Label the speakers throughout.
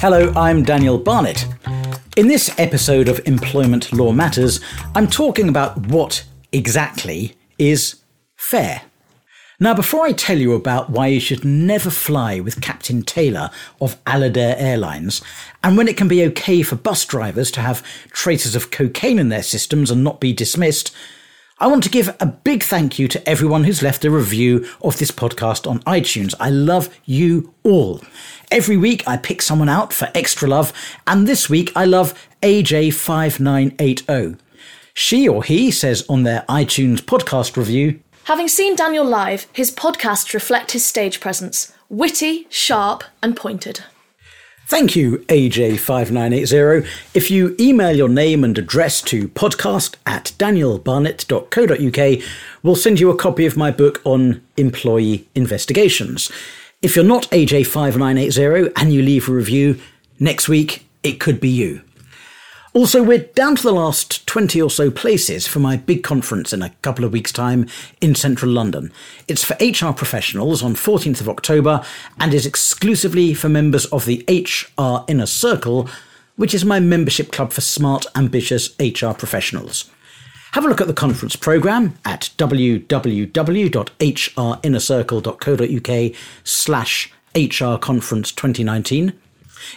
Speaker 1: Hello, I'm Daniel Barnett. In this episode of Employment Law Matters, I'm talking about what exactly is fair. Now, before I tell you about why you should never fly with Captain Taylor of Alidair Airlines, and when it can be okay for bus drivers to have traces of cocaine in their systems and not be dismissed, I want to give a big thank you to everyone who's left a review of this podcast on iTunes. I love you all. Every week I pick someone out for extra love, and this week I love AJ5980. She or he says on their iTunes podcast review,
Speaker 2: Having seen Daniel live, his podcasts reflect his stage presence witty, sharp, and pointed.
Speaker 1: Thank you, AJ5980. If you email your name and address to podcast at danielbarnett.co.uk, we'll send you a copy of my book on employee investigations. If you're not AJ5980 and you leave a review, next week it could be you. Also, we're down to the last 20 or so places for my big conference in a couple of weeks' time in central London. It's for HR professionals on 14th of October and is exclusively for members of the HR Inner Circle, which is my membership club for smart, ambitious HR professionals. Have a look at the conference programme at www.hrinnercircle.co.uk slash hrconference 2019.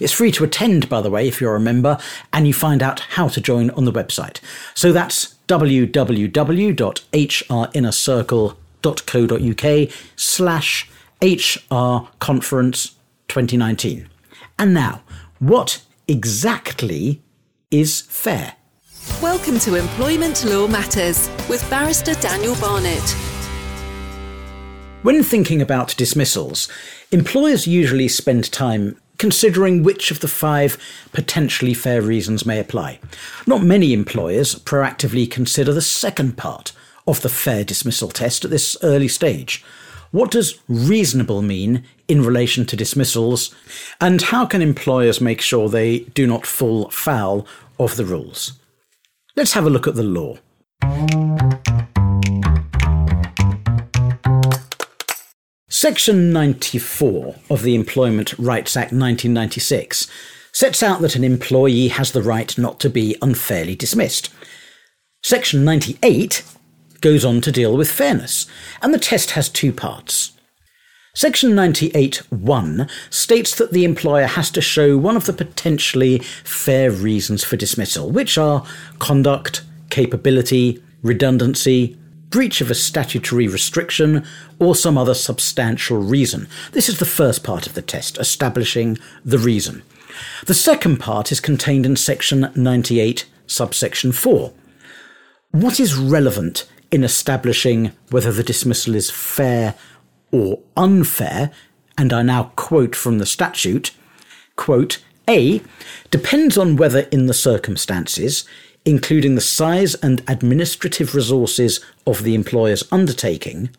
Speaker 1: it's free to attend, by the way, if you're a member, and you find out how to join on the website. So that's www.hrinnercircle.co.uk slash hrconference 2019. And now, what exactly is fair?
Speaker 3: Welcome to Employment Law Matters with Barrister Daniel Barnett.
Speaker 1: When thinking about dismissals, employers usually spend time considering which of the five potentially fair reasons may apply. Not many employers proactively consider the second part of the fair dismissal test at this early stage. What does reasonable mean in relation to dismissals, and how can employers make sure they do not fall foul of the rules? Let's have a look at the law. Section 94 of the Employment Rights Act 1996 sets out that an employee has the right not to be unfairly dismissed. Section 98 goes on to deal with fairness, and the test has two parts. Section 98.1 states that the employer has to show one of the potentially fair reasons for dismissal, which are conduct, capability, redundancy, breach of a statutory restriction, or some other substantial reason. This is the first part of the test, establishing the reason. The second part is contained in section 98, subsection 4. What is relevant in establishing whether the dismissal is fair or unfair, and I now quote from the statute, quote, A, depends on whether in the circumstances including the size and administrative resources of the employer's undertaking,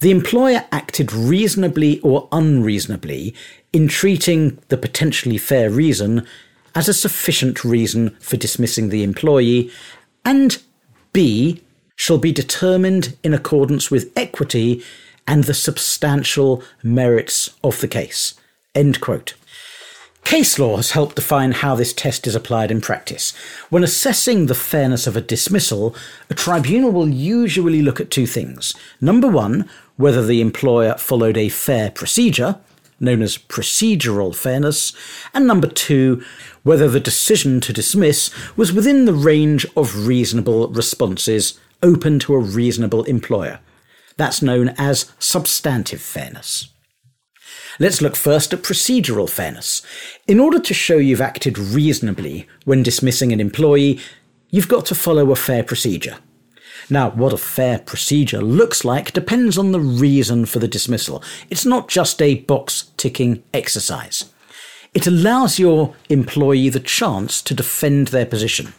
Speaker 1: the employer acted reasonably or unreasonably in treating the potentially fair reason as a sufficient reason for dismissing the employee, and B shall be determined in accordance with equity and the substantial merits of the case. End quote. Case law has helped define how this test is applied in practice. When assessing the fairness of a dismissal, a tribunal will usually look at two things. Number one, whether the employer followed a fair procedure, known as procedural fairness, and number two, whether the decision to dismiss was within the range of reasonable responses open to a reasonable employer. That's known as substantive fairness. Let's look first at procedural fairness. In order to show you've acted reasonably when dismissing an employee, you've got to follow a fair procedure. Now, what a fair procedure looks like depends on the reason for the dismissal. It's not just a box ticking exercise. It allows your employee the chance to defend their position.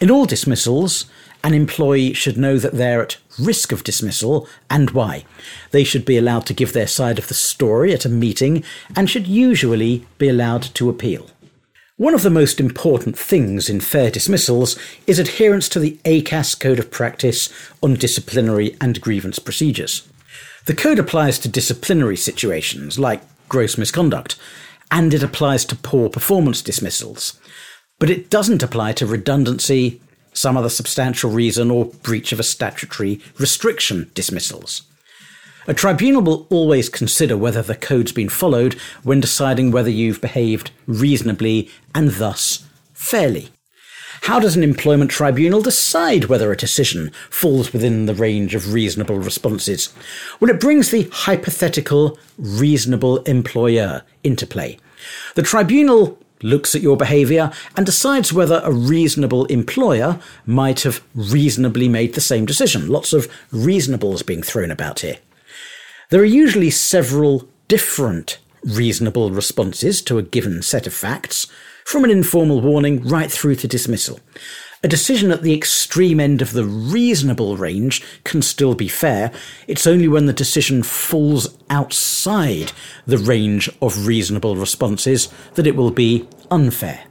Speaker 1: In all dismissals, an employee should know that they're at risk of dismissal and why. They should be allowed to give their side of the story at a meeting and should usually be allowed to appeal. One of the most important things in fair dismissals is adherence to the ACAS Code of Practice on disciplinary and grievance procedures. The code applies to disciplinary situations like gross misconduct, and it applies to poor performance dismissals. But it doesn't apply to redundancy, some other substantial reason, or breach of a statutory restriction dismissals. A tribunal will always consider whether the code's been followed when deciding whether you've behaved reasonably and thus fairly. How does an employment tribunal decide whether a decision falls within the range of reasonable responses? Well, it brings the hypothetical reasonable employer into play. The tribunal looks at your behaviour and decides whether a reasonable employer might have reasonably made the same decision. Lots of reasonables being thrown about here. There are usually several different reasonable responses to a given set of facts, from an informal warning right through to dismissal. A decision at the extreme end of the reasonable range can still be fair. It's only when the decision falls outside the range of reasonable responses that it will be unfair.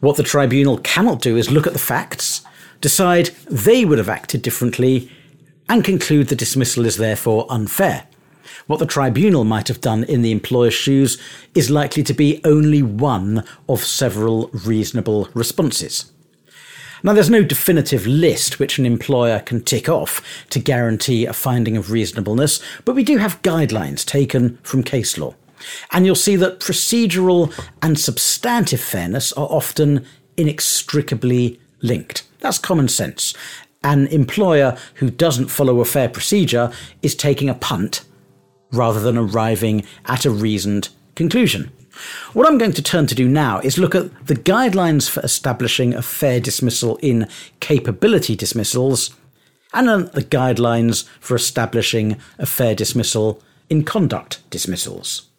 Speaker 1: What the tribunal cannot do is look at the facts, decide they would have acted differently, and conclude the dismissal is therefore unfair. What the tribunal might have done in the employer's shoes is likely to be only one of several reasonable responses. Now, there's no definitive list which an employer can tick off to guarantee a finding of reasonableness, but we do have guidelines taken from case law. And you'll see that procedural and substantive fairness are often inextricably linked. That's common sense. An employer who doesn't follow a fair procedure is taking a punt rather than arriving at a reasoned conclusion. What I'm going to turn to do now is look at the guidelines for establishing a fair dismissal in capability dismissals and the guidelines for establishing a fair dismissal in conduct dismissals.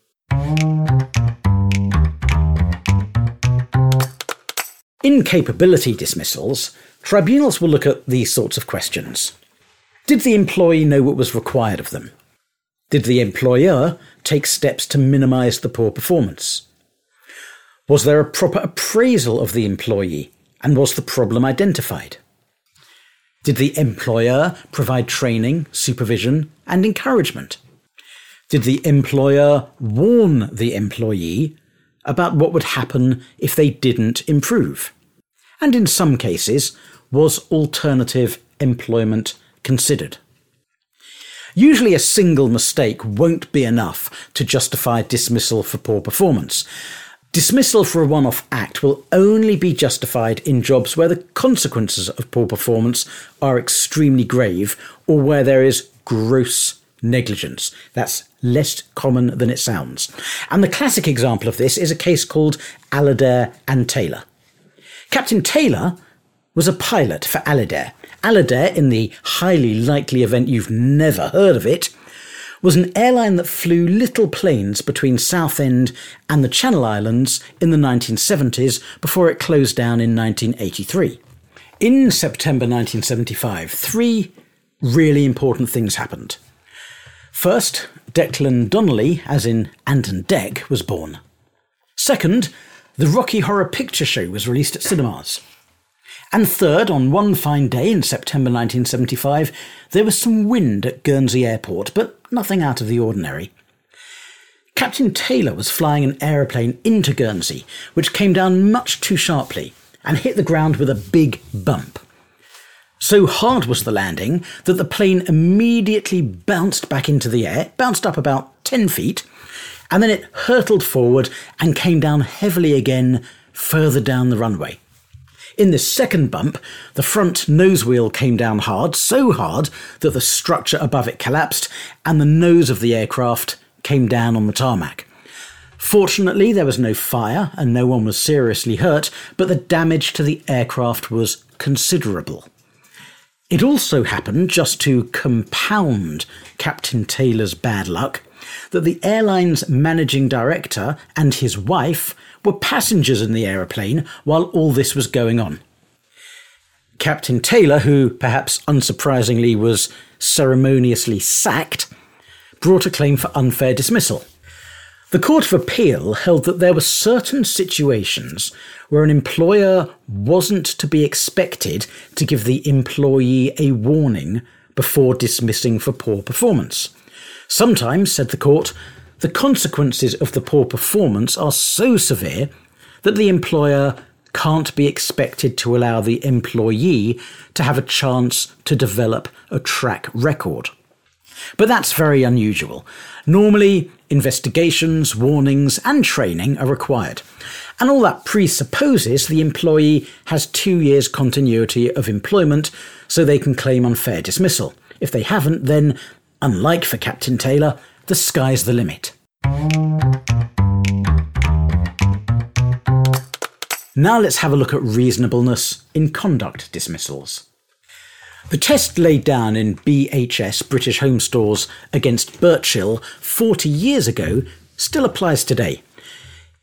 Speaker 1: In capability dismissals, tribunals will look at these sorts of questions. Did the employee know what was required of them? Did the employer take steps to minimise the poor performance? Was there a proper appraisal of the employee and was the problem identified? Did the employer provide training, supervision, and encouragement? Did the employer warn the employee about what would happen if they didn't improve? And in some cases, was alternative employment considered? Usually, a single mistake won't be enough to justify dismissal for poor performance. Dismissal for a one off act will only be justified in jobs where the consequences of poor performance are extremely grave or where there is gross negligence. That's less common than it sounds. And the classic example of this is a case called Alidair and Taylor. Captain Taylor was a pilot for Alidair. Alidair, in the highly likely event you've never heard of it, was an airline that flew little planes between Southend and the Channel Islands in the 1970s before it closed down in 1983. In September 1975, three really important things happened. First, Declan Donnelly, as in Ant and Dec, was born. Second, the Rocky Horror Picture Show was released at cinemas. And third, on one fine day in September 1975, there was some wind at Guernsey Airport, but nothing out of the ordinary. Captain Taylor was flying an aeroplane into Guernsey, which came down much too sharply and hit the ground with a big bump. So hard was the landing that the plane immediately bounced back into the air, bounced up about 10 feet, and then it hurtled forward and came down heavily again further down the runway. In this second bump, the front nose wheel came down hard, so hard that the structure above it collapsed and the nose of the aircraft came down on the tarmac. Fortunately, there was no fire and no one was seriously hurt, but the damage to the aircraft was considerable. It also happened, just to compound Captain Taylor's bad luck, that the airline's managing director and his wife were passengers in the aeroplane while all this was going on. Captain Taylor, who perhaps unsurprisingly was ceremoniously sacked, brought a claim for unfair dismissal. The Court of Appeal held that there were certain situations where an employer wasn't to be expected to give the employee a warning before dismissing for poor performance. Sometimes, said the court, the consequences of the poor performance are so severe that the employer can't be expected to allow the employee to have a chance to develop a track record. But that's very unusual. Normally, investigations, warnings, and training are required. And all that presupposes the employee has two years' continuity of employment so they can claim unfair dismissal. If they haven't, then, unlike for Captain Taylor, the sky's the limit. Now let's have a look at reasonableness in conduct dismissals. The test laid down in BHS British Home Stores against Burchell 40 years ago still applies today.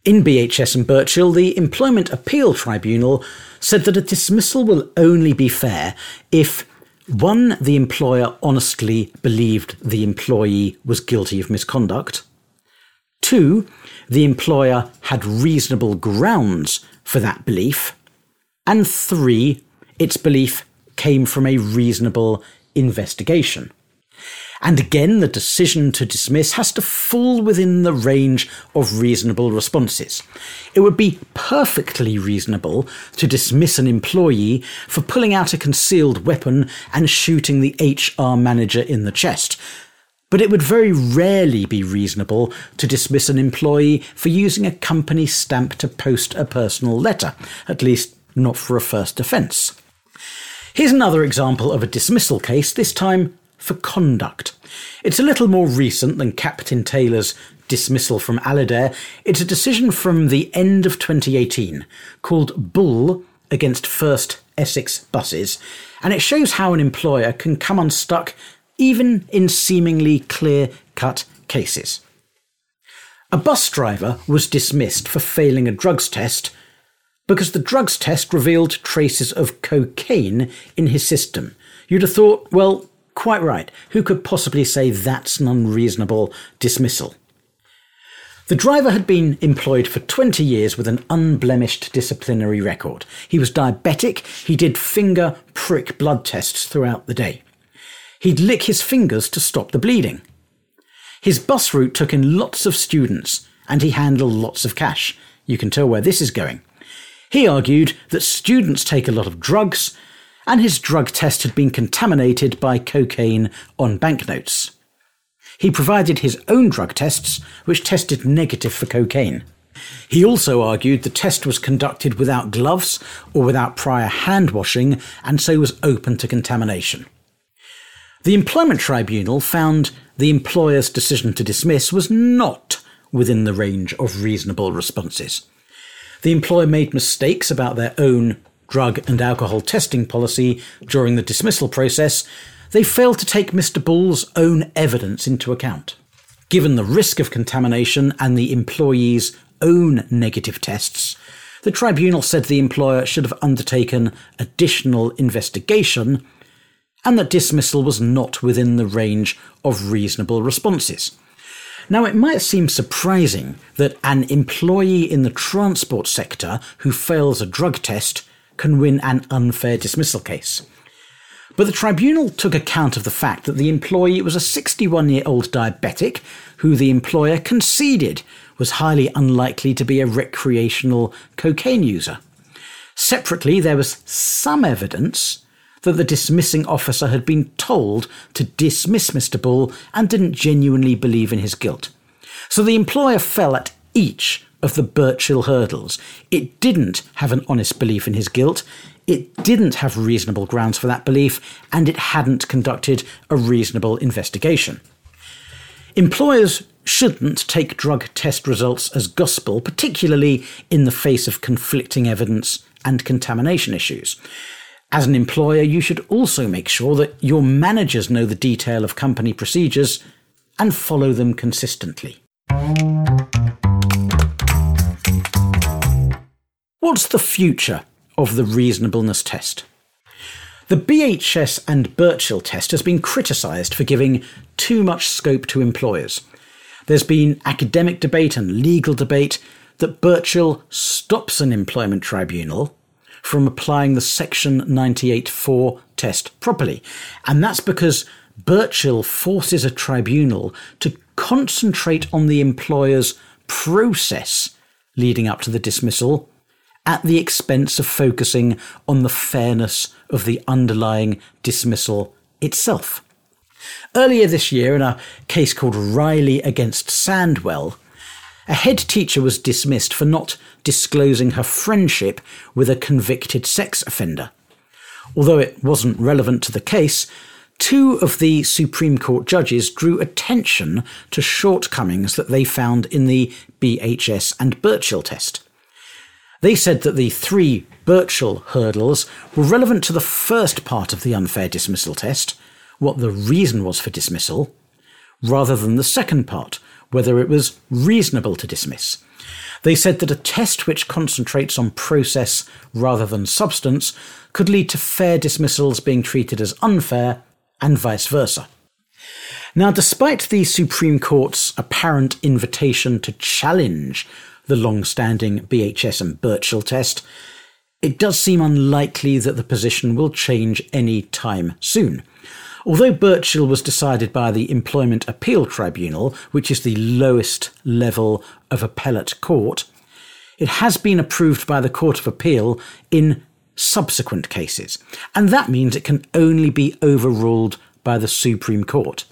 Speaker 1: In BHS and Burchell, the Employment Appeal Tribunal said that a dismissal will only be fair if 1. The employer honestly believed the employee was guilty of misconduct. 2. The employer had reasonable grounds for that belief. And 3. Its belief came from a reasonable investigation. And again, the decision to dismiss has to fall within the range of reasonable responses. It would be perfectly reasonable to dismiss an employee for pulling out a concealed weapon and shooting the HR manager in the chest. But it would very rarely be reasonable to dismiss an employee for using a company stamp to post a personal letter, at least not for a first offence. Here's another example of a dismissal case, this time for conduct. It's a little more recent than Captain Taylor's dismissal from Alidair. It's a decision from the end of 2018 called Bull against First Essex Buses, and it shows how an employer can come unstuck even in seemingly clear cut cases. A bus driver was dismissed for failing a drugs test because the drugs test revealed traces of cocaine in his system. You'd have thought, well, quite right. Who could possibly say that's an unreasonable dismissal? The driver had been employed for 20 years with an unblemished disciplinary record. He was diabetic, he did finger prick blood tests throughout the day. He'd lick his fingers to stop the bleeding. His bus route took in lots of students, and he handled lots of cash. You can tell where this is going. He argued that students take a lot of drugs, and his drug test had been contaminated by cocaine on banknotes. He provided his own drug tests, which tested negative for cocaine. He also argued the test was conducted without gloves or without prior hand washing, and so was open to contamination. The Employment Tribunal found the employer's decision to dismiss was not within the range of reasonable responses. The employer made mistakes about their own drug and alcohol testing policy during the dismissal process. They failed to take Mr. Bull's own evidence into account. Given the risk of contamination and the employee's own negative tests, the tribunal said the employer should have undertaken additional investigation and that dismissal was not within the range of reasonable responses. Now, it might seem surprising that an employee in the transport sector who fails a drug test can win an unfair dismissal case. But the tribunal took account of the fact that the employee was a 61 year old diabetic who the employer conceded was highly unlikely to be a recreational cocaine user. Separately, there was some evidence that the dismissing officer had been told to dismiss Mr. Bull and didn't genuinely believe in his guilt. So the employer fell at each of the Burchell hurdles. It didn't have an honest belief in his guilt, it didn't have reasonable grounds for that belief, and it hadn't conducted a reasonable investigation. Employers shouldn't take drug test results as gospel, particularly in the face of conflicting evidence and contamination issues. As an employer, you should also make sure that your managers know the detail of company procedures and follow them consistently. What's the future of the reasonableness test? The BHS and Burchell test has been criticised for giving too much scope to employers. There's been academic debate and legal debate that Burchell stops an employment tribunal from applying the Section 98.4 test properly. And that's because Burchell forces a tribunal to concentrate on the employer's process leading up to the dismissal at the expense of focusing on the fairness of the underlying dismissal itself. Earlier this year, in a case called Reilly against Sandwell, a head teacher was dismissed for not disclosing her friendship with a convicted sex offender. Although it wasn't relevant to the case, two of the Supreme Court judges drew attention to shortcomings that they found in the BHS and Burchell test. They said that the three Burchell hurdles were relevant to the first part of the unfair dismissal test, what the reason was for dismissal, rather than the second part, whether it was reasonable to dismiss. They said that a test which concentrates on process rather than substance could lead to fair dismissals being treated as unfair and vice versa. Now, despite the Supreme Court's apparent invitation to challenge the long standing BHS and Burchell test, it does seem unlikely that the position will change any time soon. Although Burchell was decided by the Employment Appeal Tribunal, which is the lowest level of appellate court, it has been approved by the Court of Appeal in subsequent cases, and that means it can only be overruled by the Supreme Court.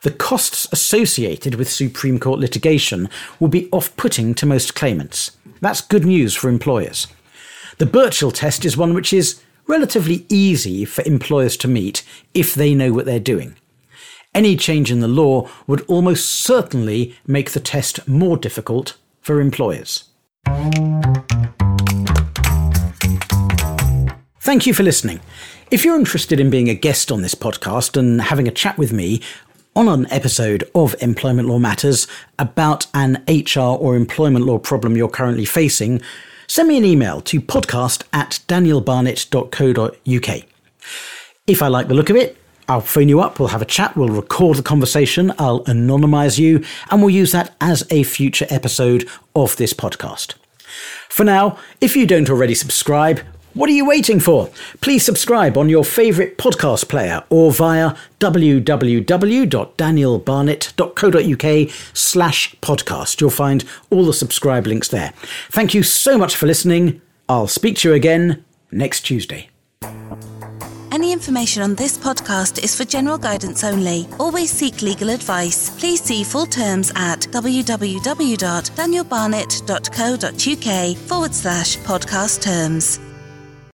Speaker 1: The costs associated with Supreme Court litigation will be off putting to most claimants. That's good news for employers. The Burchell test is one which is relatively easy for employers to meet if they know what they're doing. Any change in the law would almost certainly make the test more difficult for employers. Thank you for listening. If you're interested in being a guest on this podcast and having a chat with me on an episode of Employment Law Matters about an HR or employment law problem you're currently facing, send me an email to podcast at danielbarnett.co.uk. If I like the look of it, I'll phone you up, we'll have a chat, we'll record the conversation, I'll anonymise you, and we'll use that as a future episode of this podcast. For now, if you don't already subscribe, what are you waiting for? Please subscribe on your favourite podcast player or via www.danielbarnett.co.uk slash podcast. You'll find all the subscribe links there. Thank you so much for listening. I'll speak to you again next Tuesday.
Speaker 4: Any information on this podcast is for general guidance only. Always seek legal advice. Please see full terms at www.danielbarnett.co.uk forward slash podcast terms.